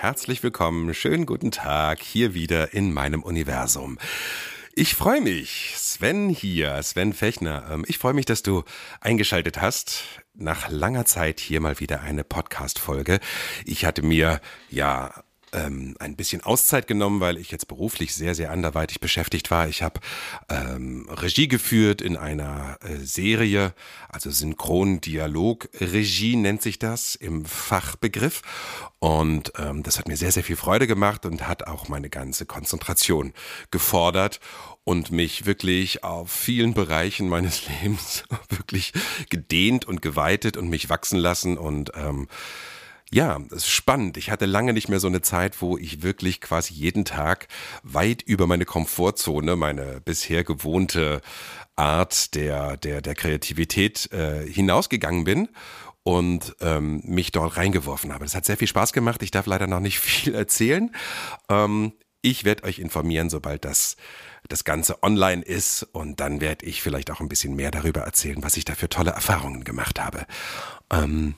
Herzlich willkommen. Schönen guten Tag hier wieder in meinem Universum. Ich freue mich. Sven hier, Sven Fechner. Ähm, Ich freue mich, dass du eingeschaltet hast. Nach langer Zeit hier mal wieder eine Podcast-Folge. Ich hatte mir ja ähm, ein bisschen Auszeit genommen, weil ich jetzt beruflich sehr, sehr anderweitig beschäftigt war. Ich habe ähm, Regie geführt in einer äh, Serie, also Synchron-Dialog-Regie nennt sich das im Fachbegriff. Und ähm, das hat mir sehr, sehr viel Freude gemacht und hat auch meine ganze Konzentration gefordert und mich wirklich auf vielen Bereichen meines Lebens wirklich gedehnt und geweitet und mich wachsen lassen und ähm, ja, es ist spannend. Ich hatte lange nicht mehr so eine Zeit, wo ich wirklich quasi jeden Tag weit über meine Komfortzone, meine bisher gewohnte Art der, der, der Kreativität äh, hinausgegangen bin und ähm, mich dort reingeworfen habe. Das hat sehr viel Spaß gemacht. Ich darf leider noch nicht viel erzählen. Ähm, ich werde euch informieren, sobald das das Ganze online ist und dann werde ich vielleicht auch ein bisschen mehr darüber erzählen, was ich da für tolle Erfahrungen gemacht habe. Ähm,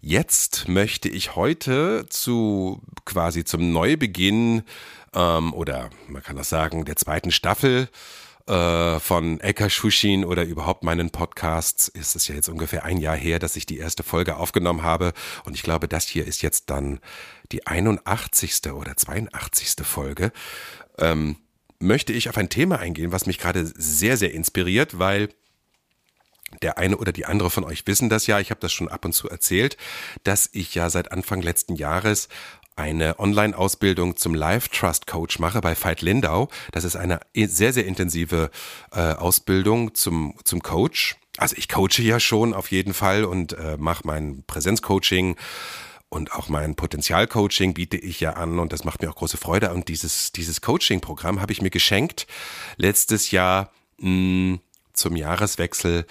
Jetzt möchte ich heute zu quasi zum Neubeginn ähm, oder man kann auch sagen der zweiten Staffel äh, von Eka Shushin oder überhaupt meinen Podcasts ist es ja jetzt ungefähr ein Jahr her, dass ich die erste Folge aufgenommen habe und ich glaube, das hier ist jetzt dann die 81. oder 82. Folge. Ähm, möchte ich auf ein Thema eingehen, was mich gerade sehr, sehr inspiriert, weil der eine oder die andere von euch wissen das ja, ich habe das schon ab und zu erzählt, dass ich ja seit Anfang letzten Jahres eine Online-Ausbildung zum Life Trust Coach mache bei Veit Lindau. Das ist eine sehr, sehr intensive äh, Ausbildung zum, zum Coach. Also ich coache ja schon auf jeden Fall und äh, mache mein Präsenzcoaching und auch mein Potenzialcoaching biete ich ja an und das macht mir auch große Freude. Und dieses, dieses Coaching-Programm habe ich mir geschenkt letztes Jahr mh, zum Jahreswechsel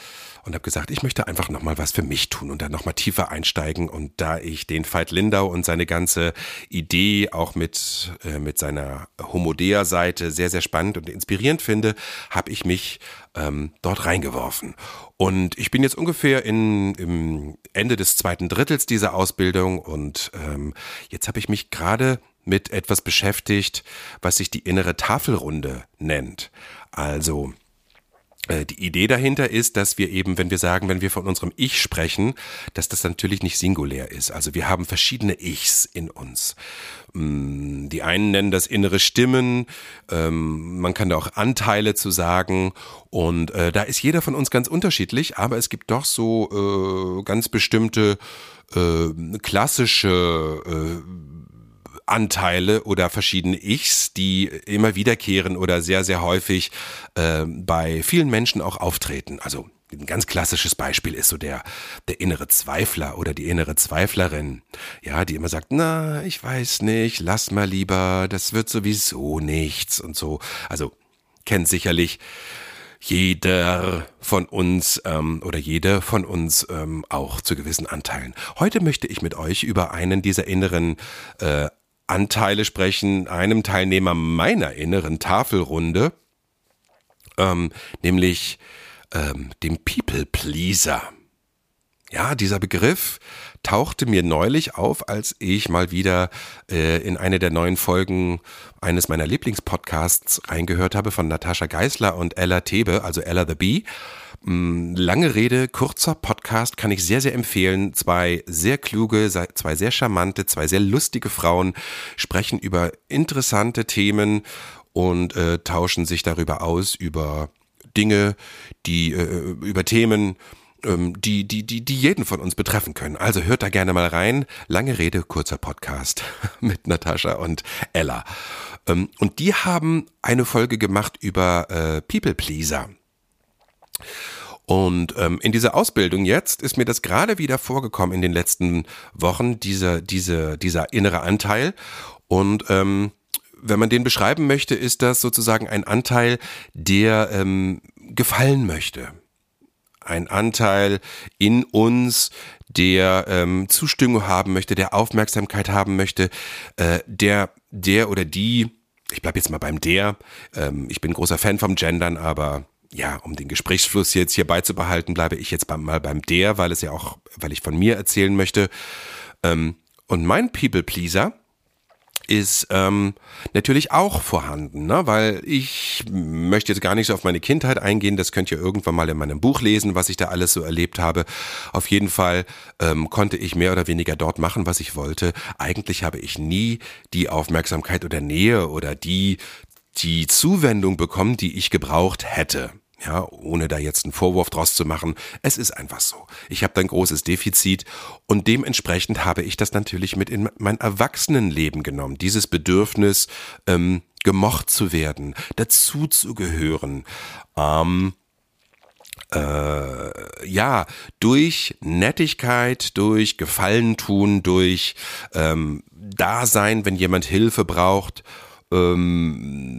und habe gesagt, ich möchte einfach nochmal was für mich tun und dann nochmal tiefer einsteigen. Und da ich den Veit Lindau und seine ganze Idee auch mit, äh, mit seiner Homodea-Seite sehr, sehr spannend und inspirierend finde, habe ich mich ähm, dort reingeworfen. Und ich bin jetzt ungefähr in, im Ende des zweiten Drittels dieser Ausbildung und ähm, jetzt habe ich mich gerade mit etwas beschäftigt, was sich die innere Tafelrunde nennt. Also die Idee dahinter ist, dass wir eben, wenn wir sagen, wenn wir von unserem Ich sprechen, dass das natürlich nicht singulär ist. Also wir haben verschiedene Ichs in uns. Mm, die einen nennen das innere Stimmen, ähm, man kann da auch Anteile zu sagen und äh, da ist jeder von uns ganz unterschiedlich, aber es gibt doch so äh, ganz bestimmte äh, klassische äh, Anteile oder verschiedene Ichs, die immer wiederkehren oder sehr, sehr häufig äh, bei vielen Menschen auch auftreten. Also ein ganz klassisches Beispiel ist so der, der innere Zweifler oder die innere Zweiflerin, ja, die immer sagt, na, ich weiß nicht, lass mal lieber, das wird sowieso nichts und so. Also kennt sicherlich jeder von uns ähm, oder jede von uns ähm, auch zu gewissen Anteilen. Heute möchte ich mit euch über einen dieser inneren äh, Anteile sprechen, einem Teilnehmer meiner inneren Tafelrunde, ähm, nämlich ähm, dem People Pleaser. Ja, dieser Begriff tauchte mir neulich auf, als ich mal wieder äh, in eine der neuen Folgen eines meiner Lieblingspodcasts reingehört habe von Natascha Geisler und Ella Thebe, also Ella the Bee. Mm, lange Rede, kurzer Podcast kann ich sehr, sehr empfehlen. Zwei sehr kluge, zwei sehr charmante, zwei sehr lustige Frauen sprechen über interessante Themen und äh, tauschen sich darüber aus, über Dinge, die, äh, über Themen, ähm, die, die, die, die jeden von uns betreffen können. Also hört da gerne mal rein. Lange Rede, kurzer Podcast mit Natascha und Ella. Ähm, und die haben eine Folge gemacht über äh, People Pleaser. Und ähm, in dieser Ausbildung jetzt ist mir das gerade wieder vorgekommen in den letzten Wochen, diese, diese, dieser innere Anteil. Und ähm, wenn man den beschreiben möchte, ist das sozusagen ein Anteil, der ähm, gefallen möchte. Ein Anteil in uns, der ähm, Zustimmung haben möchte, der Aufmerksamkeit haben möchte, äh, der, der oder die, ich bleibe jetzt mal beim der, ähm, ich bin großer Fan vom Gendern, aber ja, um den Gesprächsfluss jetzt hier beizubehalten, bleibe ich jetzt mal beim der, weil es ja auch, weil ich von mir erzählen möchte. Ähm, und mein People Pleaser, ist ähm, natürlich auch vorhanden, ne? weil ich möchte jetzt gar nicht so auf meine Kindheit eingehen, das könnt ihr irgendwann mal in meinem Buch lesen, was ich da alles so erlebt habe. Auf jeden Fall ähm, konnte ich mehr oder weniger dort machen, was ich wollte. Eigentlich habe ich nie die Aufmerksamkeit oder Nähe oder die die Zuwendung bekommen, die ich gebraucht hätte. Ja, ohne da jetzt einen Vorwurf draus zu machen. Es ist einfach so. Ich habe da ein großes Defizit und dementsprechend habe ich das natürlich mit in mein Erwachsenenleben genommen. Dieses Bedürfnis, ähm, gemocht zu werden, dazu zu gehören. Ähm, äh, ja, durch Nettigkeit, durch Gefallen tun, durch ähm, Dasein, wenn jemand Hilfe braucht ähm,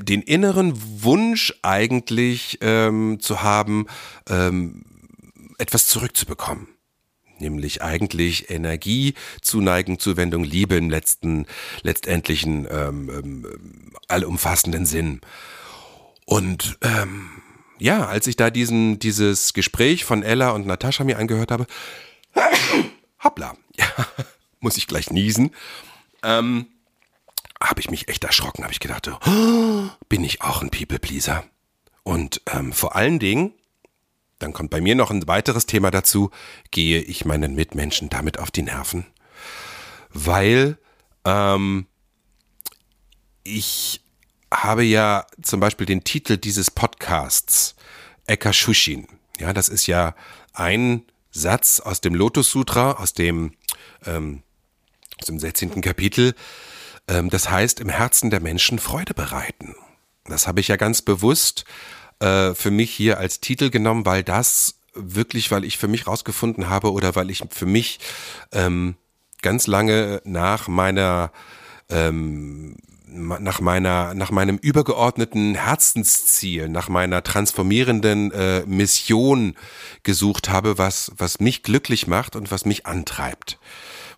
den inneren Wunsch eigentlich ähm, zu haben, ähm, etwas zurückzubekommen. Nämlich eigentlich Energie, Zuneigung, Zuwendung, Liebe im letzten, letztendlichen, ähm, ähm, allumfassenden Sinn. Und ähm, ja, als ich da diesen, dieses Gespräch von Ella und Natascha mir angehört habe, hoppla, ja, muss ich gleich niesen, ähm, habe ich mich echt erschrocken, habe ich gedacht, oh, bin ich auch ein People-Pleaser? Und ähm, vor allen Dingen, dann kommt bei mir noch ein weiteres Thema dazu, gehe ich meinen Mitmenschen damit auf die Nerven? Weil ähm, ich habe ja zum Beispiel den Titel dieses Podcasts, Eka Shushin. Ja, das ist ja ein Satz aus dem Lotus Sutra, aus dem, ähm, aus dem 16. Kapitel, das heißt, im Herzen der Menschen Freude bereiten. Das habe ich ja ganz bewusst äh, für mich hier als Titel genommen, weil das wirklich, weil ich für mich rausgefunden habe oder weil ich für mich ähm, ganz lange nach meiner ähm, nach meiner nach meinem übergeordneten Herzensziel, nach meiner transformierenden äh, Mission gesucht habe, was was mich glücklich macht und was mich antreibt.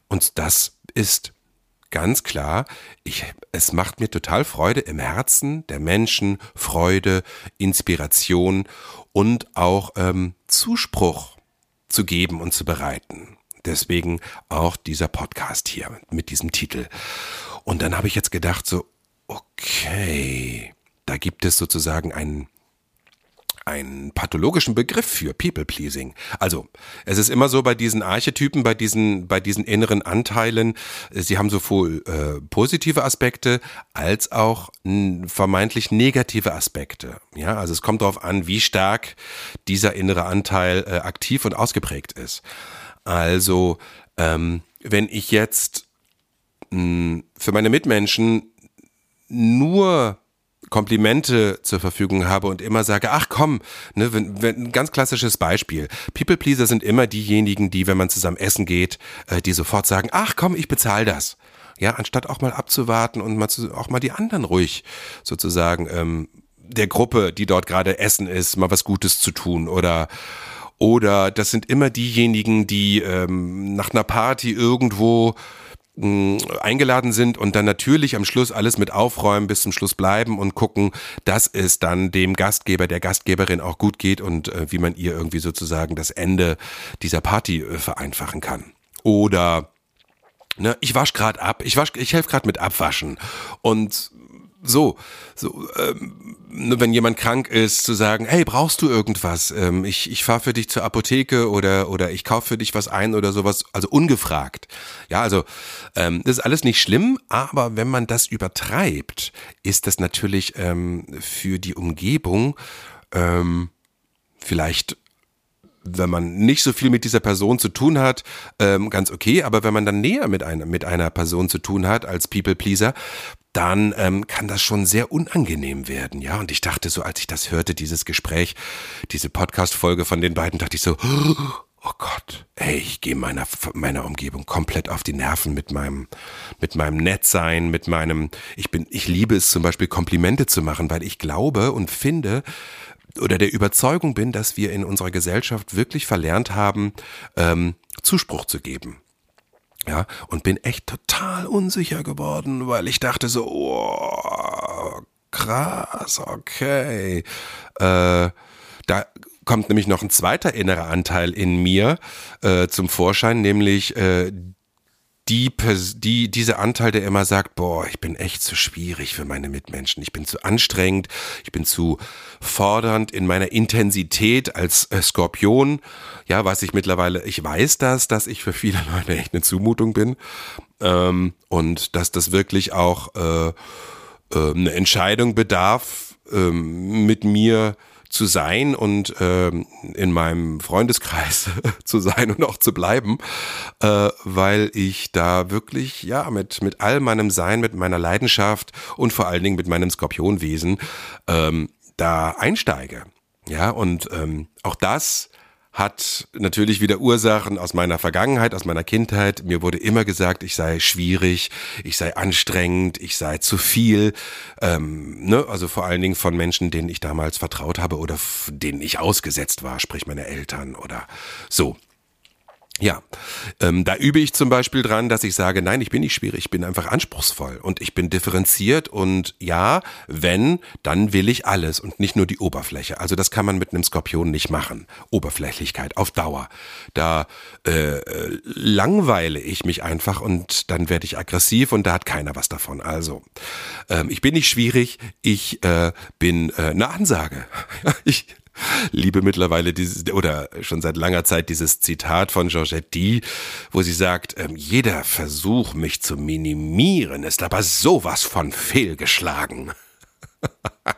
Und das ist ganz klar, ich, es macht mir total Freude im Herzen der Menschen, Freude, Inspiration und auch ähm, Zuspruch zu geben und zu bereiten. Deswegen auch dieser Podcast hier mit diesem Titel. Und dann habe ich jetzt gedacht, so, okay, da gibt es sozusagen einen einen pathologischen Begriff für People Pleasing. Also, es ist immer so bei diesen Archetypen, bei diesen, bei diesen inneren Anteilen, äh, sie haben sowohl äh, positive Aspekte als auch vermeintlich negative Aspekte. Ja, also es kommt darauf an, wie stark dieser innere Anteil äh, aktiv und ausgeprägt ist. Also, ähm, wenn ich jetzt mh, für meine Mitmenschen nur Komplimente zur Verfügung habe und immer sage, ach komm, ne, wenn, wenn, ein ganz klassisches Beispiel. People Pleaser sind immer diejenigen, die, wenn man zusammen essen geht, äh, die sofort sagen, ach komm, ich bezahle das. Ja, anstatt auch mal abzuwarten und mal zu, auch mal die anderen ruhig sozusagen ähm, der Gruppe, die dort gerade essen ist, mal was Gutes zu tun oder oder das sind immer diejenigen, die ähm, nach einer Party irgendwo eingeladen sind und dann natürlich am Schluss alles mit aufräumen, bis zum Schluss bleiben und gucken, dass es dann dem Gastgeber, der Gastgeberin auch gut geht und äh, wie man ihr irgendwie sozusagen das Ende dieser Party äh, vereinfachen kann. Oder ne, ich wasch gerade ab, ich wasch, ich helfe gerade mit Abwaschen und so, so ähm, wenn jemand krank ist, zu sagen, hey, brauchst du irgendwas? Ähm, ich ich fahre für dich zur Apotheke oder oder ich kaufe für dich was ein oder sowas, also ungefragt. Ja, also ähm, das ist alles nicht schlimm, aber wenn man das übertreibt, ist das natürlich ähm, für die Umgebung ähm, vielleicht wenn man nicht so viel mit dieser Person zu tun hat, ähm, ganz okay, aber wenn man dann näher mit einer, mit einer Person zu tun hat als People Pleaser, dann ähm, kann das schon sehr unangenehm werden, ja. Und ich dachte so, als ich das hörte, dieses Gespräch, diese Podcast-Folge von den beiden, dachte ich so, oh Gott, ey, ich gehe meiner meiner Umgebung komplett auf die Nerven mit meinem mit meinem Nettsein, mit meinem, ich bin, ich liebe es zum Beispiel Komplimente zu machen, weil ich glaube und finde, oder der Überzeugung bin, dass wir in unserer Gesellschaft wirklich verlernt haben, ähm, Zuspruch zu geben. Ja, und bin echt total unsicher geworden, weil ich dachte so, oh, krass, okay. Äh, da kommt nämlich noch ein zweiter innerer Anteil in mir äh, zum Vorschein, nämlich äh, die, die, dieser Anteil, der immer sagt, boah, ich bin echt zu schwierig für meine Mitmenschen, ich bin zu anstrengend, ich bin zu fordernd in meiner Intensität als äh, Skorpion, ja, was ich mittlerweile, ich weiß das, dass ich für viele Leute echt eine Zumutung bin. Ähm, und dass das wirklich auch äh, äh, eine Entscheidung bedarf, äh, mit mir zu sein und äh, in meinem Freundeskreis zu sein und auch zu bleiben, äh, weil ich da wirklich ja mit mit all meinem Sein, mit meiner Leidenschaft und vor allen Dingen mit meinem Skorpionwesen ähm, da einsteige. Ja und ähm, auch das hat natürlich wieder Ursachen aus meiner Vergangenheit, aus meiner Kindheit. Mir wurde immer gesagt, ich sei schwierig, ich sei anstrengend, ich sei zu viel. Ähm, ne? Also vor allen Dingen von Menschen, denen ich damals vertraut habe oder denen ich ausgesetzt war, sprich meine Eltern oder so. Ja, ähm, da übe ich zum Beispiel dran, dass ich sage, nein, ich bin nicht schwierig, ich bin einfach anspruchsvoll und ich bin differenziert und ja, wenn, dann will ich alles und nicht nur die Oberfläche. Also das kann man mit einem Skorpion nicht machen. Oberflächlichkeit auf Dauer. Da äh, langweile ich mich einfach und dann werde ich aggressiv und da hat keiner was davon. Also ähm, ich bin nicht schwierig, ich äh, bin äh, eine Ansage. ich liebe mittlerweile dieses, oder schon seit langer Zeit dieses Zitat von Georgette wo sie sagt, ähm, jeder Versuch, mich zu minimieren, ist aber sowas von fehlgeschlagen.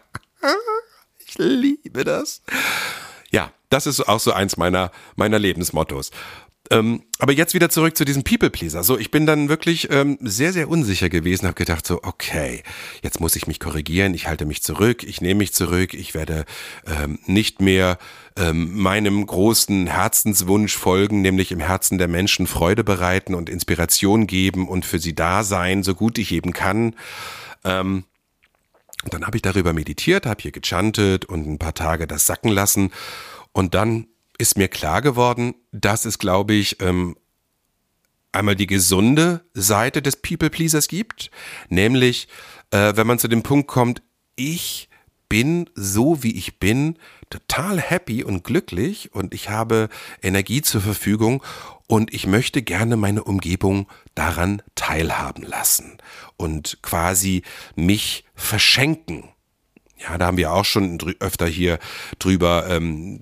ich liebe das. Ja, das ist auch so eins meiner, meiner Lebensmottos. Ähm, aber jetzt wieder zurück zu diesem People-Pleaser. So, ich bin dann wirklich ähm, sehr, sehr unsicher gewesen, habe gedacht so, okay, jetzt muss ich mich korrigieren, ich halte mich zurück, ich nehme mich zurück, ich werde ähm, nicht mehr ähm, meinem großen Herzenswunsch folgen, nämlich im Herzen der Menschen Freude bereiten und Inspiration geben und für sie da sein, so gut ich eben kann. Ähm, dann habe ich darüber meditiert, habe hier gechantet und ein paar Tage das sacken lassen und dann ist mir klar geworden, dass es, glaube ich, ähm, einmal die gesunde Seite des People-Pleasers gibt, nämlich äh, wenn man zu dem Punkt kommt, ich bin so wie ich bin, total happy und glücklich und ich habe Energie zur Verfügung und ich möchte gerne meine Umgebung daran teilhaben lassen und quasi mich verschenken ja, da haben wir auch schon öfter hier drüber ähm,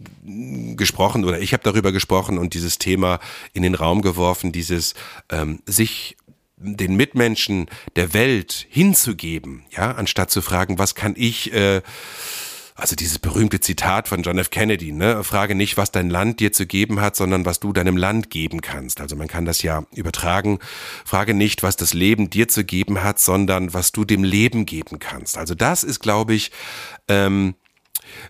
gesprochen oder ich habe darüber gesprochen und dieses Thema in den Raum geworfen, dieses ähm, sich den Mitmenschen der Welt hinzugeben, ja, anstatt zu fragen, was kann ich äh, also dieses berühmte Zitat von John F. Kennedy, ne? Frage nicht, was dein Land dir zu geben hat, sondern was du deinem Land geben kannst. Also man kann das ja übertragen. Frage nicht, was das Leben dir zu geben hat, sondern was du dem Leben geben kannst. Also das ist, glaube ich, ähm,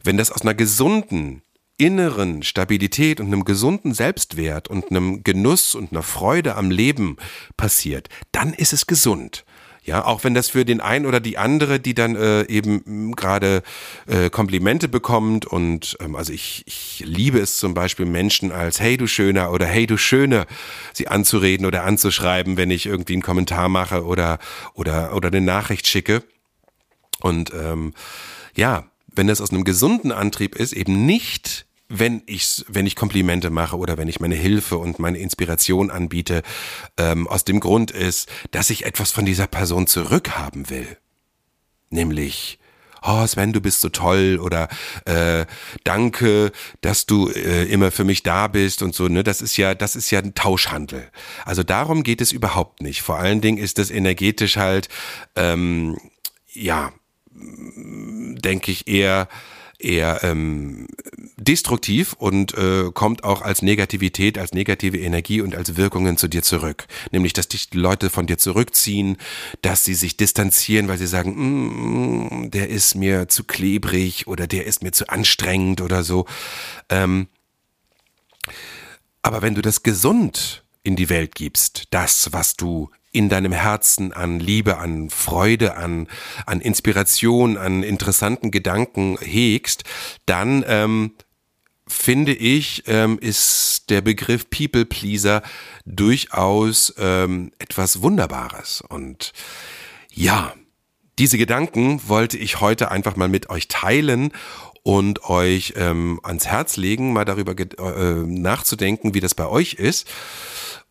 wenn das aus einer gesunden inneren Stabilität und einem gesunden Selbstwert und einem Genuss und einer Freude am Leben passiert, dann ist es gesund. Ja, auch wenn das für den einen oder die andere, die dann äh, eben gerade äh, Komplimente bekommt und ähm, also ich, ich liebe es zum Beispiel Menschen als Hey du Schöner oder Hey du Schöne sie anzureden oder anzuschreiben, wenn ich irgendwie einen Kommentar mache oder oder oder eine Nachricht schicke. Und ähm, ja, wenn das aus einem gesunden Antrieb ist, eben nicht wenn ich, wenn ich Komplimente mache oder wenn ich meine Hilfe und meine Inspiration anbiete, ähm, aus dem Grund ist, dass ich etwas von dieser Person zurückhaben will. Nämlich, oh Sven, du bist so toll oder äh, danke, dass du äh, immer für mich da bist und so, ne? Das ist ja, das ist ja ein Tauschhandel. Also darum geht es überhaupt nicht. Vor allen Dingen ist das energetisch halt, ähm, ja, denke ich eher eher ähm, destruktiv und äh, kommt auch als Negativität, als negative Energie und als Wirkungen zu dir zurück. Nämlich, dass dich Leute von dir zurückziehen, dass sie sich distanzieren, weil sie sagen, mm, der ist mir zu klebrig oder der ist mir zu anstrengend oder so. Ähm, aber wenn du das gesund in die Welt gibst, das, was du in deinem Herzen an Liebe, an Freude, an, an Inspiration, an interessanten Gedanken hegst, dann ähm, finde ich, ähm, ist der Begriff People Pleaser durchaus ähm, etwas Wunderbares. Und ja, diese Gedanken wollte ich heute einfach mal mit euch teilen und euch ähm, ans Herz legen, mal darüber äh, nachzudenken, wie das bei euch ist.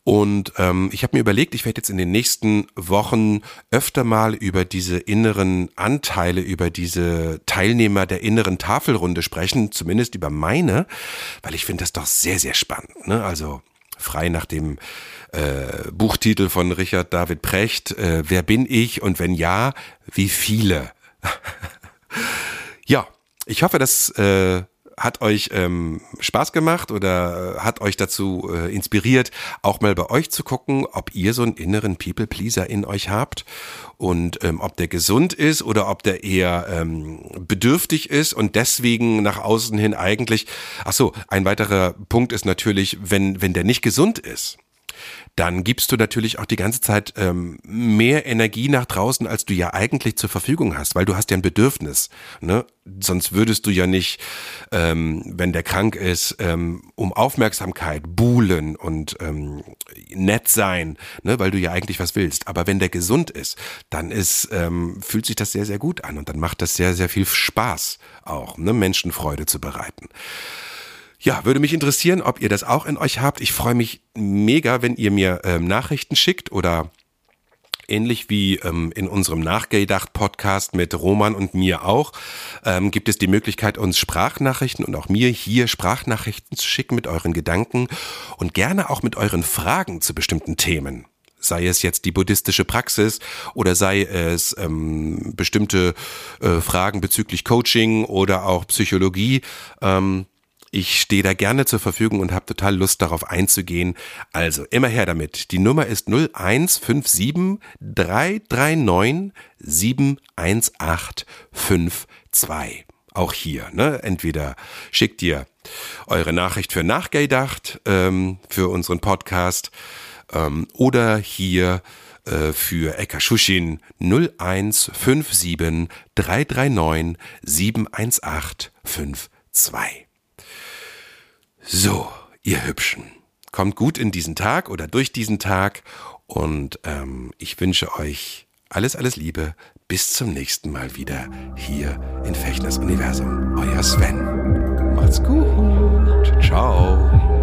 Und ähm, ich habe mir überlegt, ich werde jetzt in den nächsten Wochen öfter mal über diese inneren Anteile, über diese Teilnehmer der inneren Tafelrunde sprechen, zumindest über meine, weil ich finde das doch sehr, sehr spannend. Ne? Also frei nach dem äh, Buchtitel von Richard David Precht, äh, Wer bin ich und wenn ja, wie viele? ja, ich hoffe, dass äh, hat euch ähm, Spaß gemacht oder hat euch dazu äh, inspiriert, auch mal bei euch zu gucken, ob ihr so einen inneren People-Pleaser in euch habt und ähm, ob der gesund ist oder ob der eher ähm, bedürftig ist und deswegen nach außen hin eigentlich. Ach so, ein weiterer Punkt ist natürlich, wenn wenn der nicht gesund ist dann gibst du natürlich auch die ganze Zeit ähm, mehr Energie nach draußen, als du ja eigentlich zur Verfügung hast, weil du hast ja ein Bedürfnis. Ne? Sonst würdest du ja nicht, ähm, wenn der krank ist, ähm, um Aufmerksamkeit buhlen und ähm, nett sein, ne? weil du ja eigentlich was willst. Aber wenn der gesund ist, dann ist, ähm, fühlt sich das sehr, sehr gut an und dann macht das sehr, sehr viel Spaß auch, ne? Menschen Freude zu bereiten. Ja, würde mich interessieren, ob ihr das auch in euch habt. Ich freue mich mega, wenn ihr mir ähm, Nachrichten schickt oder Ähnlich wie ähm, in unserem Nachgedacht-Podcast mit Roman und mir auch, ähm, gibt es die Möglichkeit, uns Sprachnachrichten und auch mir hier Sprachnachrichten zu schicken mit euren Gedanken und gerne auch mit euren Fragen zu bestimmten Themen. Sei es jetzt die buddhistische Praxis oder sei es ähm, bestimmte äh, Fragen bezüglich Coaching oder auch Psychologie. Ähm, ich stehe da gerne zur Verfügung und habe total Lust darauf einzugehen. Also immer her damit. Die Nummer ist 0157 339 71852. Auch hier, ne? Entweder schickt ihr eure Nachricht für nachgedacht ähm, für unseren Podcast ähm, oder hier äh, für Ekashushin 0157 339 71852. So, ihr Hübschen, kommt gut in diesen Tag oder durch diesen Tag und ähm, ich wünsche euch alles, alles Liebe. Bis zum nächsten Mal wieder hier in Fechners Universum. Euer Sven. Macht's gut. Ciao.